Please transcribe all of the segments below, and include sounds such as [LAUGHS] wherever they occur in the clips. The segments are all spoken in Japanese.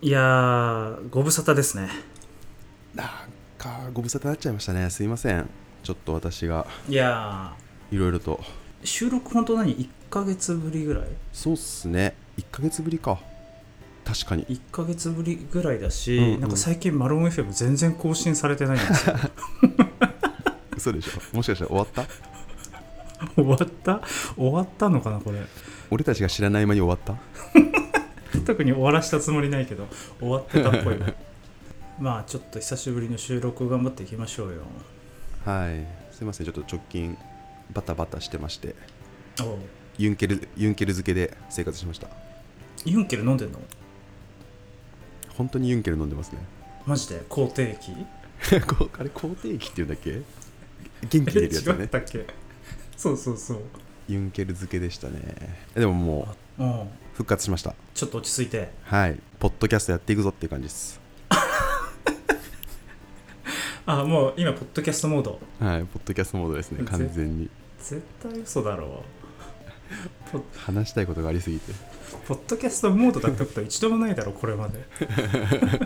いやーご無沙汰ですね。なんかご無沙汰になっちゃいましたね。すいません。ちょっと私が。いやいろいろと。ー収録本当何1ヶ月ぶりぐらい？そうっすね。1ヶ月ぶりか。確かに。1ヶ月ぶりぐらいだし、うんうん。なんか最近マロン FM 全然更新されてないんですよ。[LAUGHS] 嘘でしょ。もしかしたら終わった？[LAUGHS] 終わった？終わったのかなこれ。俺たちが知らない間に終わった？特に終わらしたつもりないけど終わってたっぽいわ [LAUGHS] まあちょっと久しぶりの収録頑張っていきましょうよ。はい。すいません。ちょっと直近バタバタしてまして。ユンケルユンケル漬けで生活しました。ユンケル飲んでんの？本当にユンケル飲んでますね。マジで？肯定期こうあれ肯定期っていうんだっけ？元気出るやつだ違っねたっけ？そうそうそう。ユンケル漬けでしたね。でももううん復活しました。ちょっと落ち着いて。はい。ポッドキャストやっていくぞっていう感じです。[LAUGHS] あもう今ポッドキャストモード。はいポッドキャストモードですね。ぜ完全に。絶対嘘だろ。[LAUGHS] ポ話したいことがありすぎて。ポッドキャストモードだったことは一度もないだろこれまで。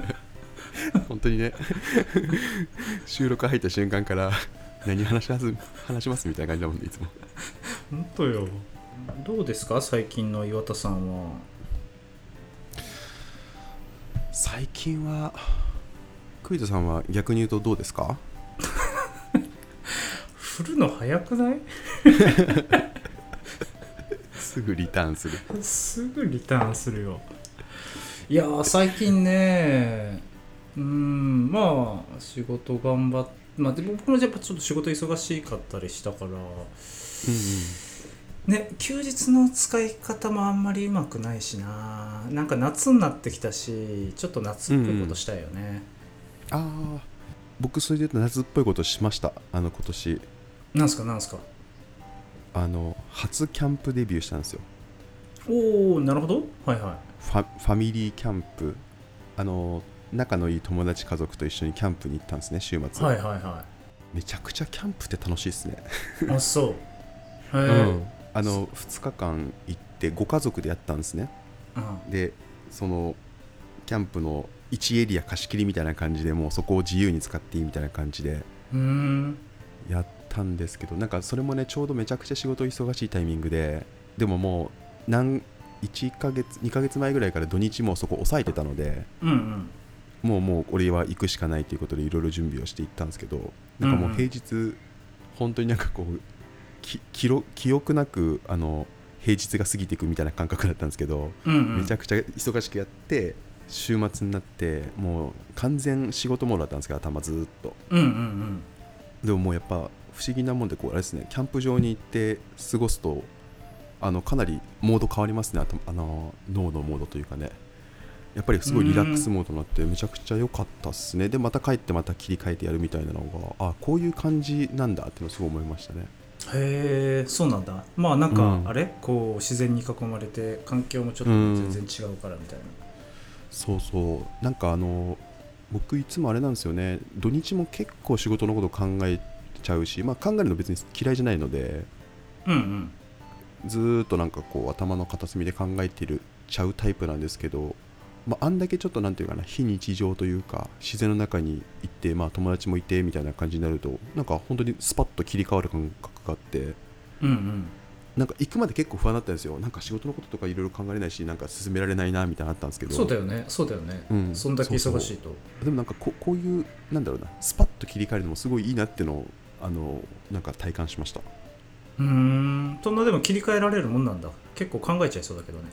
[LAUGHS] 本当にね。収録入った瞬間から何話します話しますみたいな感じだもんねいつも。本当よどうですか？最近の岩田さんは。最近はクイズさんは逆に言うとどうですか？[LAUGHS] 振るの早くない？[LAUGHS] すぐリターンする。すぐリターンするよ。いやー最近ねうーんまあ仕事頑張っまあでも僕もやっぱちょっと仕事忙しかったりしたからね休日の使い方もあんまりうまくないしな。なんか夏になってきたしちょっと夏っぽいことしたいよね、ああ僕それで夏っぽいことしました。あの今年。なんすかなんすか？あの初キャンプデビューしたんですよ。おおなるほど。はいはファファミリーキャンプ。あの仲のいい友達家族と一緒にキャンプに行ったんですね週末、いはいはい。はめちゃくちゃキャンプって楽しいですね。いあそう。へえ、うんあの2日間行ってご家族でやったんですね。うん。でそのキャンプの1エリア貸し切りみたいな感じでもうそこを自由に使っていいみたいな感じでやったんですけどなんかそれもねちょうどめちゃくちゃ仕事忙しいタイミングででももう何1ヶ月2ヶ月前ぐらいから土日もそこ抑えてたのでうんうん。もうもう俺は行くしかないということでいろいろ準備をしていったんですけどなんかもううんうん。平日、本当になんかこうき記録記憶なくあの平日が過ぎていくみたいな感覚だったんですけど、うんうん。めちゃくちゃ忙しくやって週末になってもう完全仕事モードだったんですけど頭ずーっと。うんうんうん。でももうやっぱ不思議なもんでこうあれですねキャンプ場に行って過ごすとあのかなりモード変わりますねあの脳のモードというかね。やっぱりすごいリラックスモードになってめちゃくちゃ良かったっすね。でまた帰ってまた切り替えてやるみたいなのがあこういう感じなんだっていうのすごい思いましたねへえそうなんだ。まあなんか、うん。あれ？こう自然に囲まれて環境もちょっと全然違うからみたいな、そうそう。なんかあの僕いつもあれなんですよね。土日も結構仕事のこと考えちゃうし、まあ、考えるの別に嫌いじゃないのでうんうん。ずーっとなんかこう頭の片隅で考えてるちゃうタイプなんですけど、まあ、あんだけちょっとなんていうかな非日常というか自然の中に行って、まあ、友達もいてみたいな感じになるとなんか本当にスパッと切り替わる感覚があって。うんうん。なんか行くまで結構不安だったんですよ。なんか仕事のこととかいろいろ考えれないしなんか進められないなみたいなのあったんですけど。そうだよね。そうだよね、うん。そんだけ忙しいと。でもなんかここういうなんだろうなスパッと切り替えるのもすごいいいなっていうのをあのなんか体感しました。うーん。そんなでも切り替えられるもんなんだ。結構考えちゃいそうだけどね。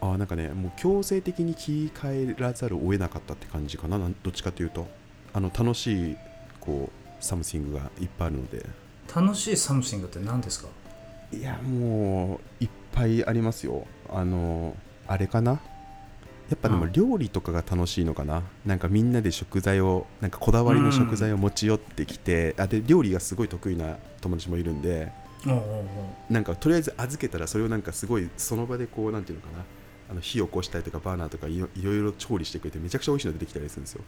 あーなんかねもう強制的に切り替えらざるを得なかったって感じかな。どっちかというと。あの楽しいこう something がいっぱいあるので楽しい something って何ですか？いやもういっぱいありますよ。あのあれかな？やっぱでもうん。料理とかが楽しいのかな、なんかみんなで食材をなんかこだわりの食材を持ち寄ってきて、あで料理がすごい得意な友達もいるんでおうおうおうなんかとりあえず預けたらそれをなんかすごいその場でこうなんていうのかな？あの火を起こしたりとかバーナーとかいろいろ調理してくれてめちゃくちゃ美味しいの出てきたりするんですよ。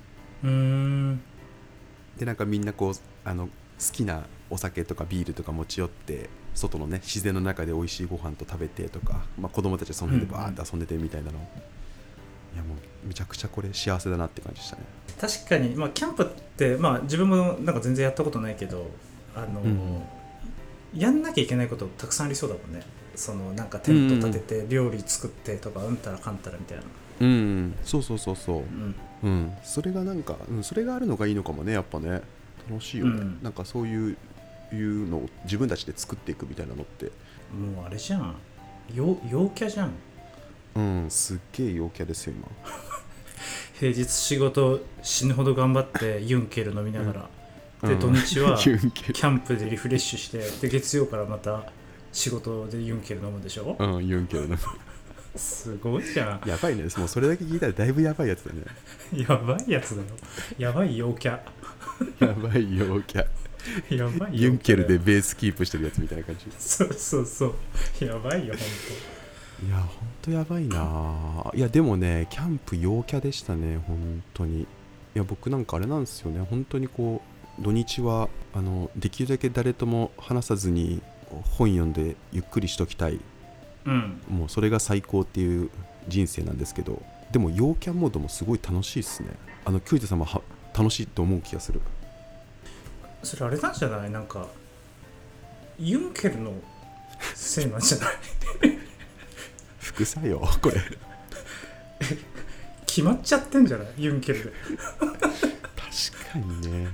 うーん。でなんかみんなこうあの好きなお酒とかビールとか持ち寄って外のね自然の中で美味しいご飯と食べてとか、まあ、子供たちはその辺でバーって遊んでてみたいなの、いやもうめちゃくちゃこれ幸せだなって感じでしたね。確かに、まあ、キャンプって、まあ、自分もなんか全然やったことないけどあの、うん。やんなきゃいけないことたくさんありそうだもんね。そのなんかテント立てて料理作ってとかうんたらかんたらみたいな、うん。そうそうそうそう。うん、うん。それがなんか、うん、それがあるのがいいのかもねやっぱね楽しいよね、うん。なんかそういういうのを自分たちで作っていくみたいなのって。もうあれじゃん。陽陽キャじゃん。うんすっげえ陽キャですよ今。[LAUGHS] 平日仕事死ぬほど頑張ってユンケル飲みながら、でうん。土日はキャンプでリフレッシュしてで月曜からまた仕事でユンケル飲むでしょ？うんユンケルのすごいじゃん。やばいね。もうそれだけ聞いたらだいぶやばいやつだね。[LAUGHS] やばいやつだよ。やばい陽キャ [LAUGHS] やばい陽キャ。やばいユンケルでベースキープしてるやつみたいな感じ。そうそうそう。やばいよほんいやほんとやばいな。あいやでもねキャンプ陽キャでしたね本当に。いや僕なんかあれなんですよね。本当にこう土日はあのできるだけ誰とも話さずに本読んでゆっくりしときたい。とうん。もうそれが最高っていう人生なんですけど。でも陽キャモードもすごい楽しいですね。あのキュウジさんもは楽しいと思う気がする。それあれなんじゃない？なんかユンケルのせいなんじゃない？[LAUGHS] 副作用？これ。[LAUGHS] 決まっちゃってんじゃない？ユンケルで。確かにね。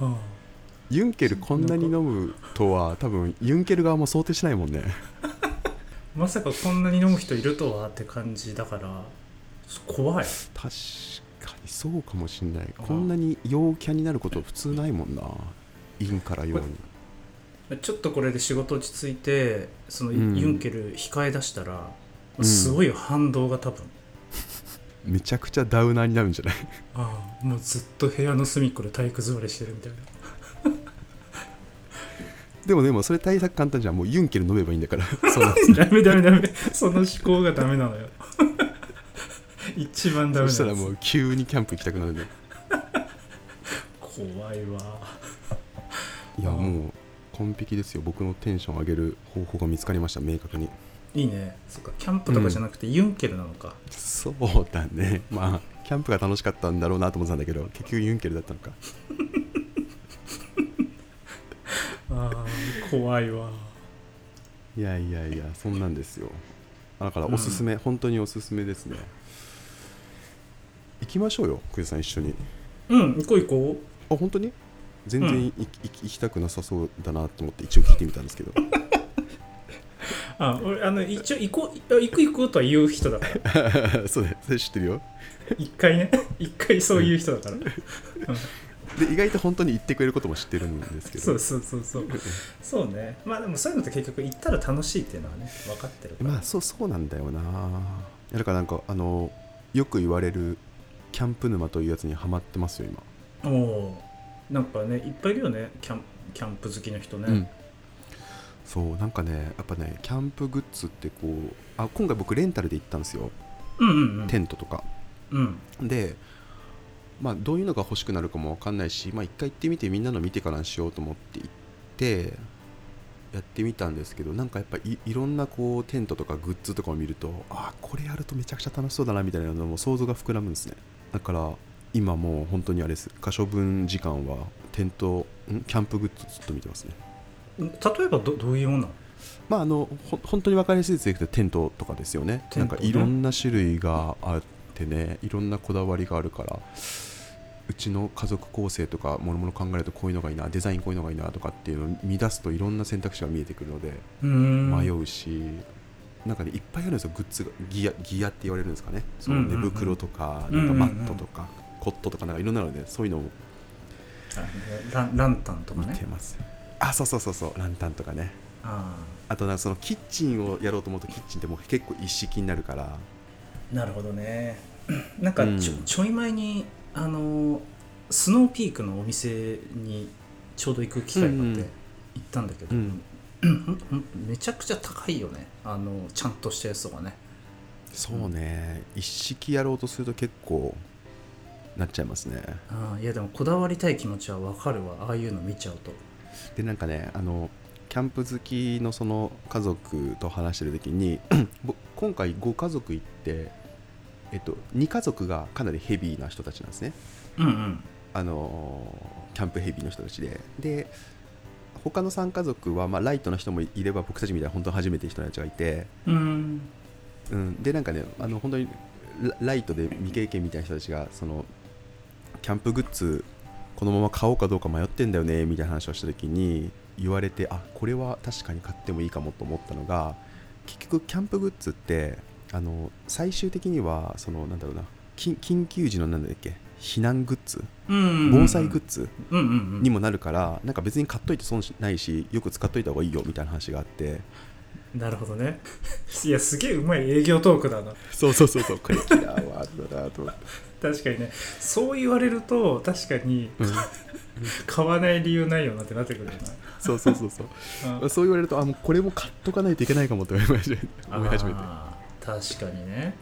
あユンケルこんなに飲むとは多分ユンケル側も想定しないもんね。まさかこんなに飲む人いるとはって感じだから怖い。確かにそうかもしんない。あこんなに陽キャになること普通ないもんな。陰から陽に。ちょっとこれで仕事落ち着いてそのうん。ユンケル控え出したら、うん。すごい反動が多分、[LAUGHS] めちゃくちゃダウナーになるんじゃない？ああもうずっと部屋の隅っこで体育座りしてるみたいな。[LAUGHS] でもでもそれ対策簡単じゃん。もうユンケル飲めばいいんだから。[LAUGHS] ダメダメダメ。その思考がダメなのよ一番ダメそしたらもう急にキャンプ行きたくなるね。怖いわ。いやうんもう完璧ですよ。僕のテンション上げる方法が見つかりました明確に。いいね。そっか。キャンプとかじゃなくてユンケルなのか、そうだね。まあキャンプが楽しかったんだろうなと思ってたんだけど結局ユンケルだったのか。[LAUGHS] ああ怖いわ。いやいやいやそんなんですよ。だからおすすめ、本当におすすめですね行きましょうよクイズさん一緒に。うん行こう行こあ本当に？全然うん。きたくなさそうだなと思って一応聞いてみたんですけど。う [LAUGHS] あ俺あの一応行こうあ行く行くとは言う人だから。[LAUGHS] そうだよ。それ知ってるよ。一回ね。[LAUGHS] 一回そういう人だから、で意外と本当に言ってくれることも知ってるんですけど。そうそうそうそう。そうね。まあでもそういうのって結局行ったら楽しいっていうのはね分かってるから。まあそうそうなんだよな。だからなんかあのよく言われるキャンプ沼というやつにはまってますよ今、おおーなんかねいっぱいいるよねキャンキャンプ好きの人ね、うん。そうなんかねやっぱねキャンプグッズってこうあ今回僕レンタルで行ったんですよ。うん、うんうん。テントとか。うん。でまあどういうのが欲しくなるかもわかんないしまあ一回行ってみてみんなの見てからにしようと思って行ってやってみたんですけどなんかやっぱいいろんなこうテントとかグッズとかを見るとあこれやるとめちゃくちゃ楽しそうだなみたいなのも想像が膨らむんですねだから今もう本当にあれです。可処分時間はテントん？キャンプグッズずっと見てますね。例えばどどういうもの？まああのほ本当に分かりやすいですけどテントとかですよね。ね。なんかいろんな種類があってねいろんなこだわりがあるからうちの家族構成とかもろもろ考えるとこういうのがいいなデザインこういうのがいいなとかっていうのを見出すといろんな選択肢が見えてくるので迷うし、なんかねいっぱいあるんですよ。グッズが。ギアギアって言われるんですかね。その寝袋とか,、なんかマットとか、コットとかなんかいろんなのでそういうのを。ランランタンとか見ねてます、あそうそうそうそう。ランタンとかね。ああとなんかそのキッチンをやろうと思うとキッチンってもう結構一式になるから。あなるほどね。[CLEARS THROAT] なんかちょ,、うん。ちょい前にあのスノーピークのお店にちょうど行く機会があって行ったんだけど、うんめちゃくちゃ高いよね。あのちゃんとしたやつとかね。そうね。一式やろうとすると結構なっちゃいますね。ああいやでもこだわりたい気持ちはわかるわ。ああいうの見ちゃうと。でなんかねあのキャンプ好きのその家族と話してる時に [CLEARS THROAT] ぼ今回ご家族行ってえっと、2家族がかなりヘビーな人たちなんですね。うんうん。あのーキャンプヘビーの人たちで。で他の3家族は、まあ、ライトな人もいれば僕たちみたいな本当に初めての人たちがいて、うん。うん、でなんかねあの本当にラライトで未経験みたいな人たちがそのキャンプグッズこのまま買おうかどうか迷ってんだよねみたいな話をした時に言われてあこれは確かに買ってもいいかもと思ったのが結局キャンプグッズってあの最終的にはそのなんだろうな緊緊急時のなんだっけ避難グッズ？うん防災グッズ？うんうんうん。にもなるからなんか別に買っといて損しないしよく使っといた方がいいよみたいな話があって。なるほどね。[LAUGHS] いやすげえうまい営業トークだな。そうそうそうそう。これキラーワードだなと思って、[LAUGHS] 確かにね。そう言われると確かにうん。[LAUGHS] 買わない理由ないよなってなってくるよそうそうそうそう。な、そう言われるとあもうこれも買っとかないといけないかもって思い始めて、確かにね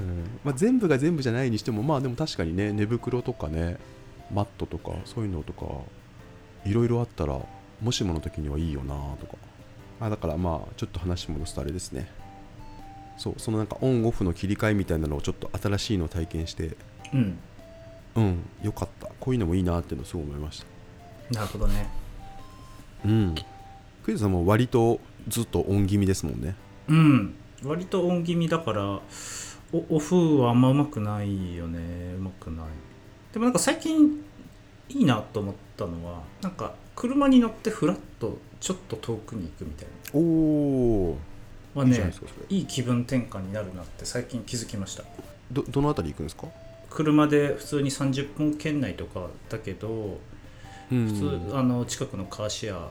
うん。まあ、全部が全部じゃないにしてもまあでも確かにね寝袋とかねマットとかそういうのとかいろいろあったらもしもの時にはいいよなとか。あだからまあちょっと話戻すとあれですね。そうそのなんかオンオフの切り替えみたいなのをちょっと新しいのを体験してうん。うんよかった。こういうのもいいなっていうのをすごい思いました。なるほどね。うん。クイズさんも割とずっとオン気味ですもんね。うん。割とオン気味だからおオフはあんまうまくないよね。うまくない。でもなんか最近いいなと思ったのはなんか車に乗ってフラッとちょっと遠くに行くみたいおおなはねいい気分転換になるなって最近気づきました。どどの辺り行くんですか？車で普通に30分圏内とかだけどうん。普通あの近くのカーシェア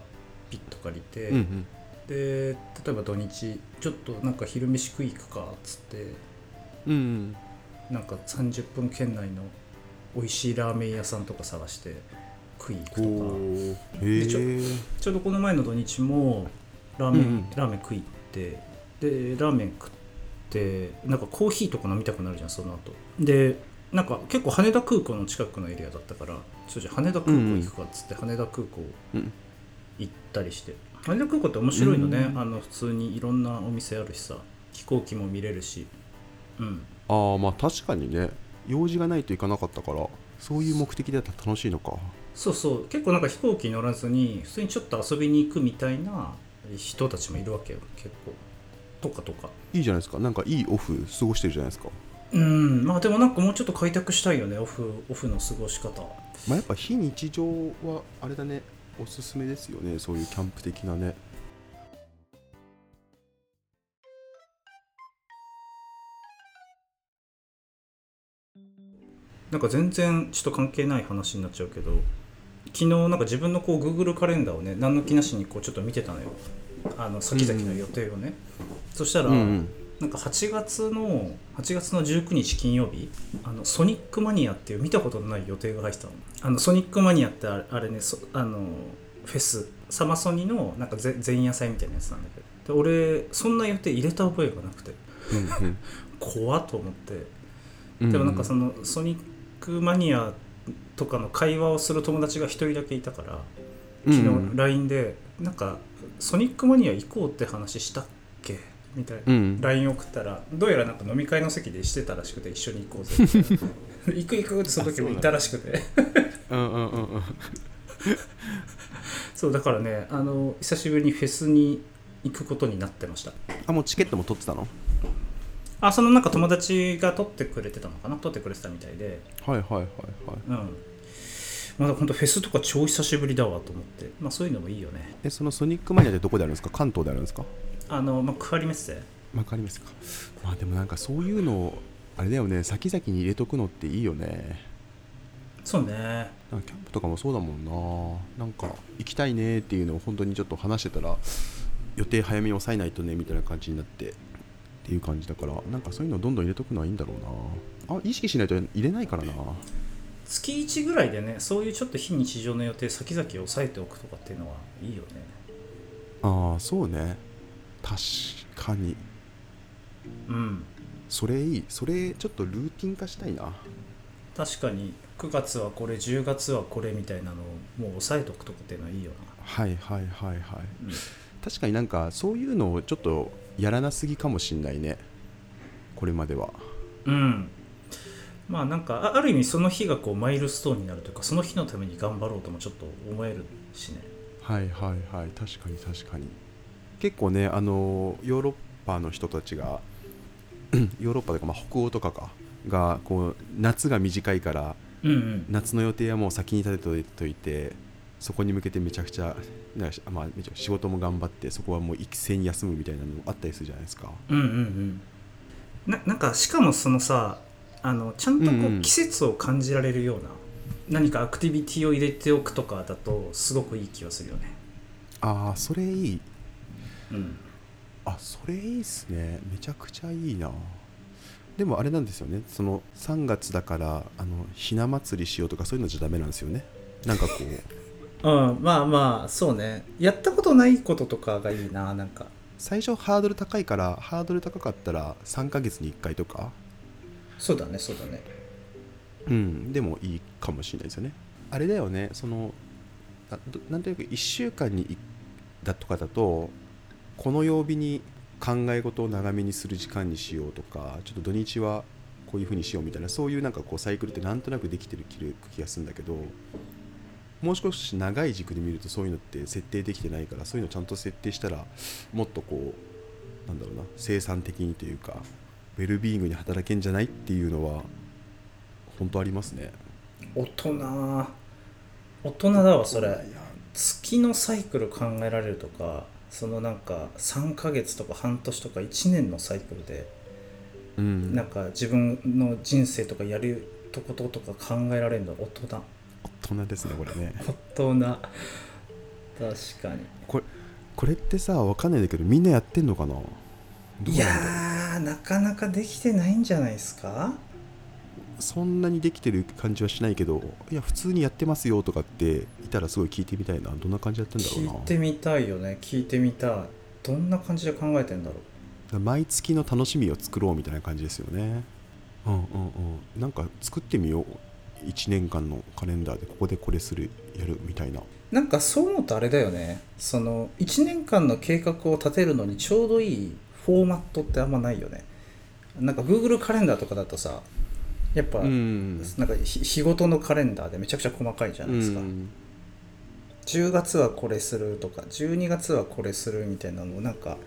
ピッと借りて、うんうん。で例えば土日ちょっとなんか昼飯食い行くかっつってうんうん。なんか30分圏内の美味しいラーメン屋さんとか探して食い行くとか。でちょえちょうどこの前の土日もラーメン、うんうん。ラーメン食い行ってでラーメン食ってなんかコーヒーとか飲みたくなるじゃんその後。でなんか結構羽田空港の近くのエリアだったからちょ羽田空港行くかっつって羽田空港うん。行ったりして。羽田空港って面白いのね、うん。あの普通にいろんなお店あるしさ飛行機も見れるしうん。ああまあ確かにね。用事がないといかなかったからそういう目的だったら楽しいのか。そうそう。結構なんか飛行機乗らずに普通にちょっと遊びに行くみたいな人たちもいるわけよ。結構。とかとか。いいじゃないですか。なんかいいオフ過ごしてるじゃないですか。うん。まあでもなんかもうちょっと開拓したいよね。オフオフの過ごし方。まあやっぱ非日常はあれだね。おすすめですよね。そういうキャンプ的なねなんか全然ちょっと関係ない話になっちゃうけど昨日なんか自分のこう Google カレンダーをね何の気なしにこうちょっと見てたのよ。あの先々の予定をね、そしたら、うんうん。なんか8月の8月の19日金曜日あのソニックマニアっていう見たことのない予定が入ってたの。あのソニックマニアってあれねそあのフェス。サマソニのなんかぜ前夜祭みたいなやつなんだけど。で俺そんな予定入れた覚えがなくて。うん怖っと思って。うんでもなんかそのソニックマニアとかの会話をする友達が一人だけいたからうん昨うん。日 LINE でなんかソニックマニア行こうって話したっけ？みたいな。うん。LINE 送ったらどうやらなんか飲み会の席でしてたらしくて一緒に行こうぜ [LAUGHS] 行く行くってその時もいたらしくて。うんうんうんうん。そうだからねあの久しぶりにフェスに行くことになってました。あもうチケットも取ってたの？あそのなんか友達が取ってくれてたのかな？取ってくれてたみたいで。はいはいはいはい。うん。まだ本当フェスとか超久しぶりだわと思って。まあそういうのもいいよね。えそのソニックマニアってどこであるんですか？関東であるんですか？あのまあクアリメッセ。わかりますか。まあでもなんかそういうのをあれだよね。先々に入れとくのっていいよね。そうね。なんかキャンプとかもそうだもんな。なんか行きたいねっていうのを本当にちょっと話してたら予定早めに抑えないとねみたいな感じになってっていう感じだからなんかそういうのどんどん入れとくのはいいんだろうな。あ意識しないと入れないからな。月1ぐらいでねそういうちょっと非日常の予定先々を抑えておくとかっていうのはいいよね。ああそうね。確かに。うん。それいい。それちょっとルーティン化したいな。確かに。9月はこれ10月はこれみたいなのをもう抑えとくとかっていうのはいいよはいはいはいはい。な、確かになんかそういうのをちょっとやらなすぎかもしんないね。これまでは。うん、うんまあなんかあある意味その日がこうマイルストーンになるというかその日のために頑張ろうともちょっと思えるしね。はいはいはい。確かに確かに。結構ねあのヨーロッパの人たちが [CLEARS THROAT] ヨーロッパというか、まあ、北欧とかかがこう夏が短いからうんうん。夏の予定はもう先に立てといてそこに向けてめちゃくちゃなんかしまあ、めちゃ仕事も頑張ってそこはもう一斉に休むみたいなのもあったりするじゃないですか。うんうんうん。ななんかしかもそのさあのちゃんとこうんううん。季節を感じられるような、何かアクティビティを入れておくとかだとすごくいい気がするよね。ああそれいい。うん。あそれいいっすね。めちゃくちゃいいな。でもあれなんですよね。その3月だからあのひな祭りしようとかそういうのじゃダメなんですよね。なんかこううん、まあまあそうね。やったことないこととかがいいななんか。最初ハードル高いからハードル高かったら3ヶ月に1回とか？そうだねそうだね。うんでもいいかもしれないですよね。あれだよねそのあどなんとなく1週間に1だとかだとこの曜日に考え事を長めにする時間にしようとかちょっと土日はこういう風にしようみたいなそういうなんかこうサイクルってなんとなくできてる気気がするんだけどもう少し長い軸で見るとそういうのって設定できてないからそういうのちゃんと設定したらもっとこうなんだろうな生産的にというかウェルビーイングに働けんじゃないっていうのは本当ありますね。大人大人だわそれ。月のサイクル考えられるとかそのなんか3ヶ月とか半年とか1年のサイクルでうん。なんか自分の人生とかやるとこととか考えられるの大人大人ですねこれね。大人確かに。これってさわかんないんだけどみんなやってんのかな？いやーなかなかできてないんじゃないですか？うそんなにできてる感じはしないけどいや普通にやってますよとかっていたらすごい聞いてみたいな。どんな感じやってんだろうな？聞いてみたいよね。聞いてみたい。どんな感じで考えてんだろう？毎月の楽しみを作ろうみたいな感じですよね。うんうんうん。なんか作ってみよう1年間のカレンダーでここでこれするやるみたいな。なんかそう思うとあれだよね。その1年間の計画を立てるのにちょうどいいフォーマットってあんまないよね。なんか Google カレンダーとかだとさやっぱ、うん。なんか日日ごとのカレンダーでめちゃくちゃ細かいじゃないですか、うん。10月はこれするとか12月はこれするみたいなのをなんか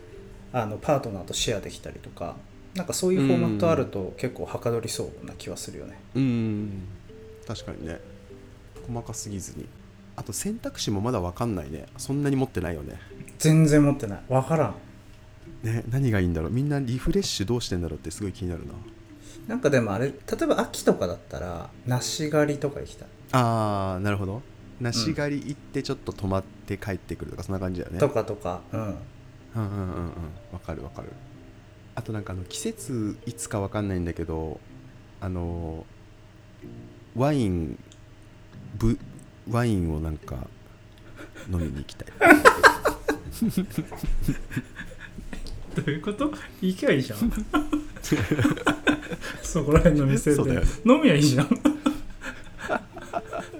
あのパートナーとシェアできたりとかなんかそういうフォーマットあると結構はかどりそうな気はするよね。うん確かにね。細かすぎずに。あと選択肢もまだ分かんないね。そんなに持ってないよね。全然持ってない。分からん。ね何がいいんだろう。みんなリフレッシュどうしてんだろうってすごい気になるな。なんかでもあれ例えば秋とかだったら梨狩りとか行きたい、あーなるほど。梨狩り行ってちょっと泊まって帰ってくるとかそんな感じだよね。とかとか。うん。うんうんうんうん。わかるわかる。あとなんかあの季節いつかわかんないんだけどあのワインブワインをなんか飲みに行きたい。[LAUGHS] どういうこと？行けばいいじゃん。[LAUGHS] そこら辺の店で、ね。飲みゃいいじゃん。[LAUGHS]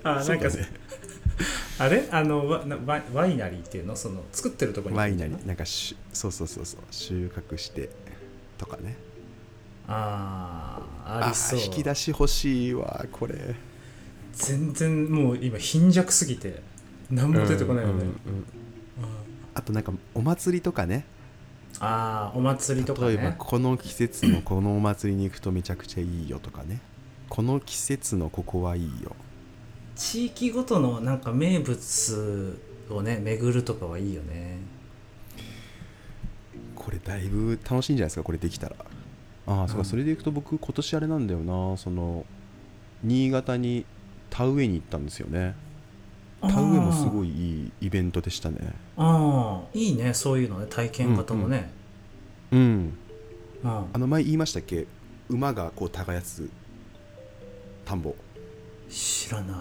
あなんか、ね。あれ？あのワなワイワイナリーっていうの？その作ってるところに。ワイナリー。なんかしそうそうそうそう。収穫してとかねああありそう。ー引き出し欲しいわこれ。全然もう今貧弱すぎて何も出てこないよね、うんうんうんあとなんかお祭りとかね。ああお祭りとか例えばねこの季節の [CLEARS THROAT] このお祭りに行くとめちゃくちゃいいよとかね。この季節のここはいいよ。地域ごとのなんか名物をね巡るとかはいいよね。これだいぶ楽しいんじゃないですかこれできたらああそううん。かそれでいくと僕今年あれなんだよなその新潟に田植えに行ったんですよね。田植えもすごいいいいイベントでしたね。ああいいねそういうのね体験型もね。うん。うん。あの前言いましたっけ？馬がこう耕す田んぼ。知らない。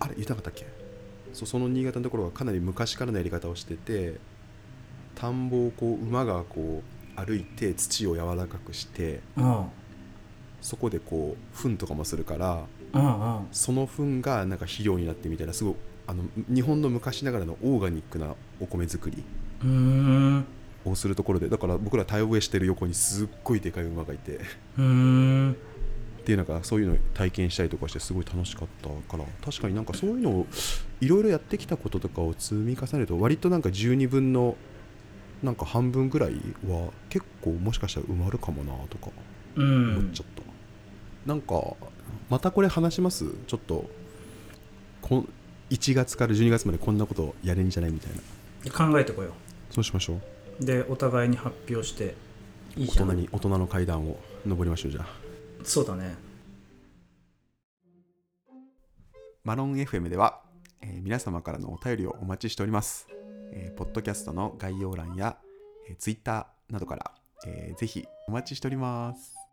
あれ言ってなかったっけ？そうその新潟のところはかなり昔からのやり方をしてて田んぼをこう馬がこう歩いて土を柔らかくしてうんそこでこう糞とかもするからうんうん。その糞がなんか肥料になってみたいなすごいあの日本の昔ながらのオーガニックなお米作りをするところでだから僕ら田植えしてる横にすっごいでかい馬がいてっていうなんかそういうのを体験したりとかしてすごい楽しかったから確かになんかそういうのをいろいろやってきたこととかを積み重ねると割となんか12分のなんか半分ぐらいは結構もしかしたら埋まるかもなとかう思っんちゃった、なんかまたこれ話します？ちょっとこん1月から12月までこんなことやれんじゃないみたいな。考えてこよそうしましょう。うでお互いに発表していい大じゃん。人に大人の階段を登りましょうじゃあ。そうだね。マロン FM では、えー皆様からのお便りをお待ちしております。えーポッドキャストの概要欄や、えー、Twitter などから、えーぜひお待ちしております。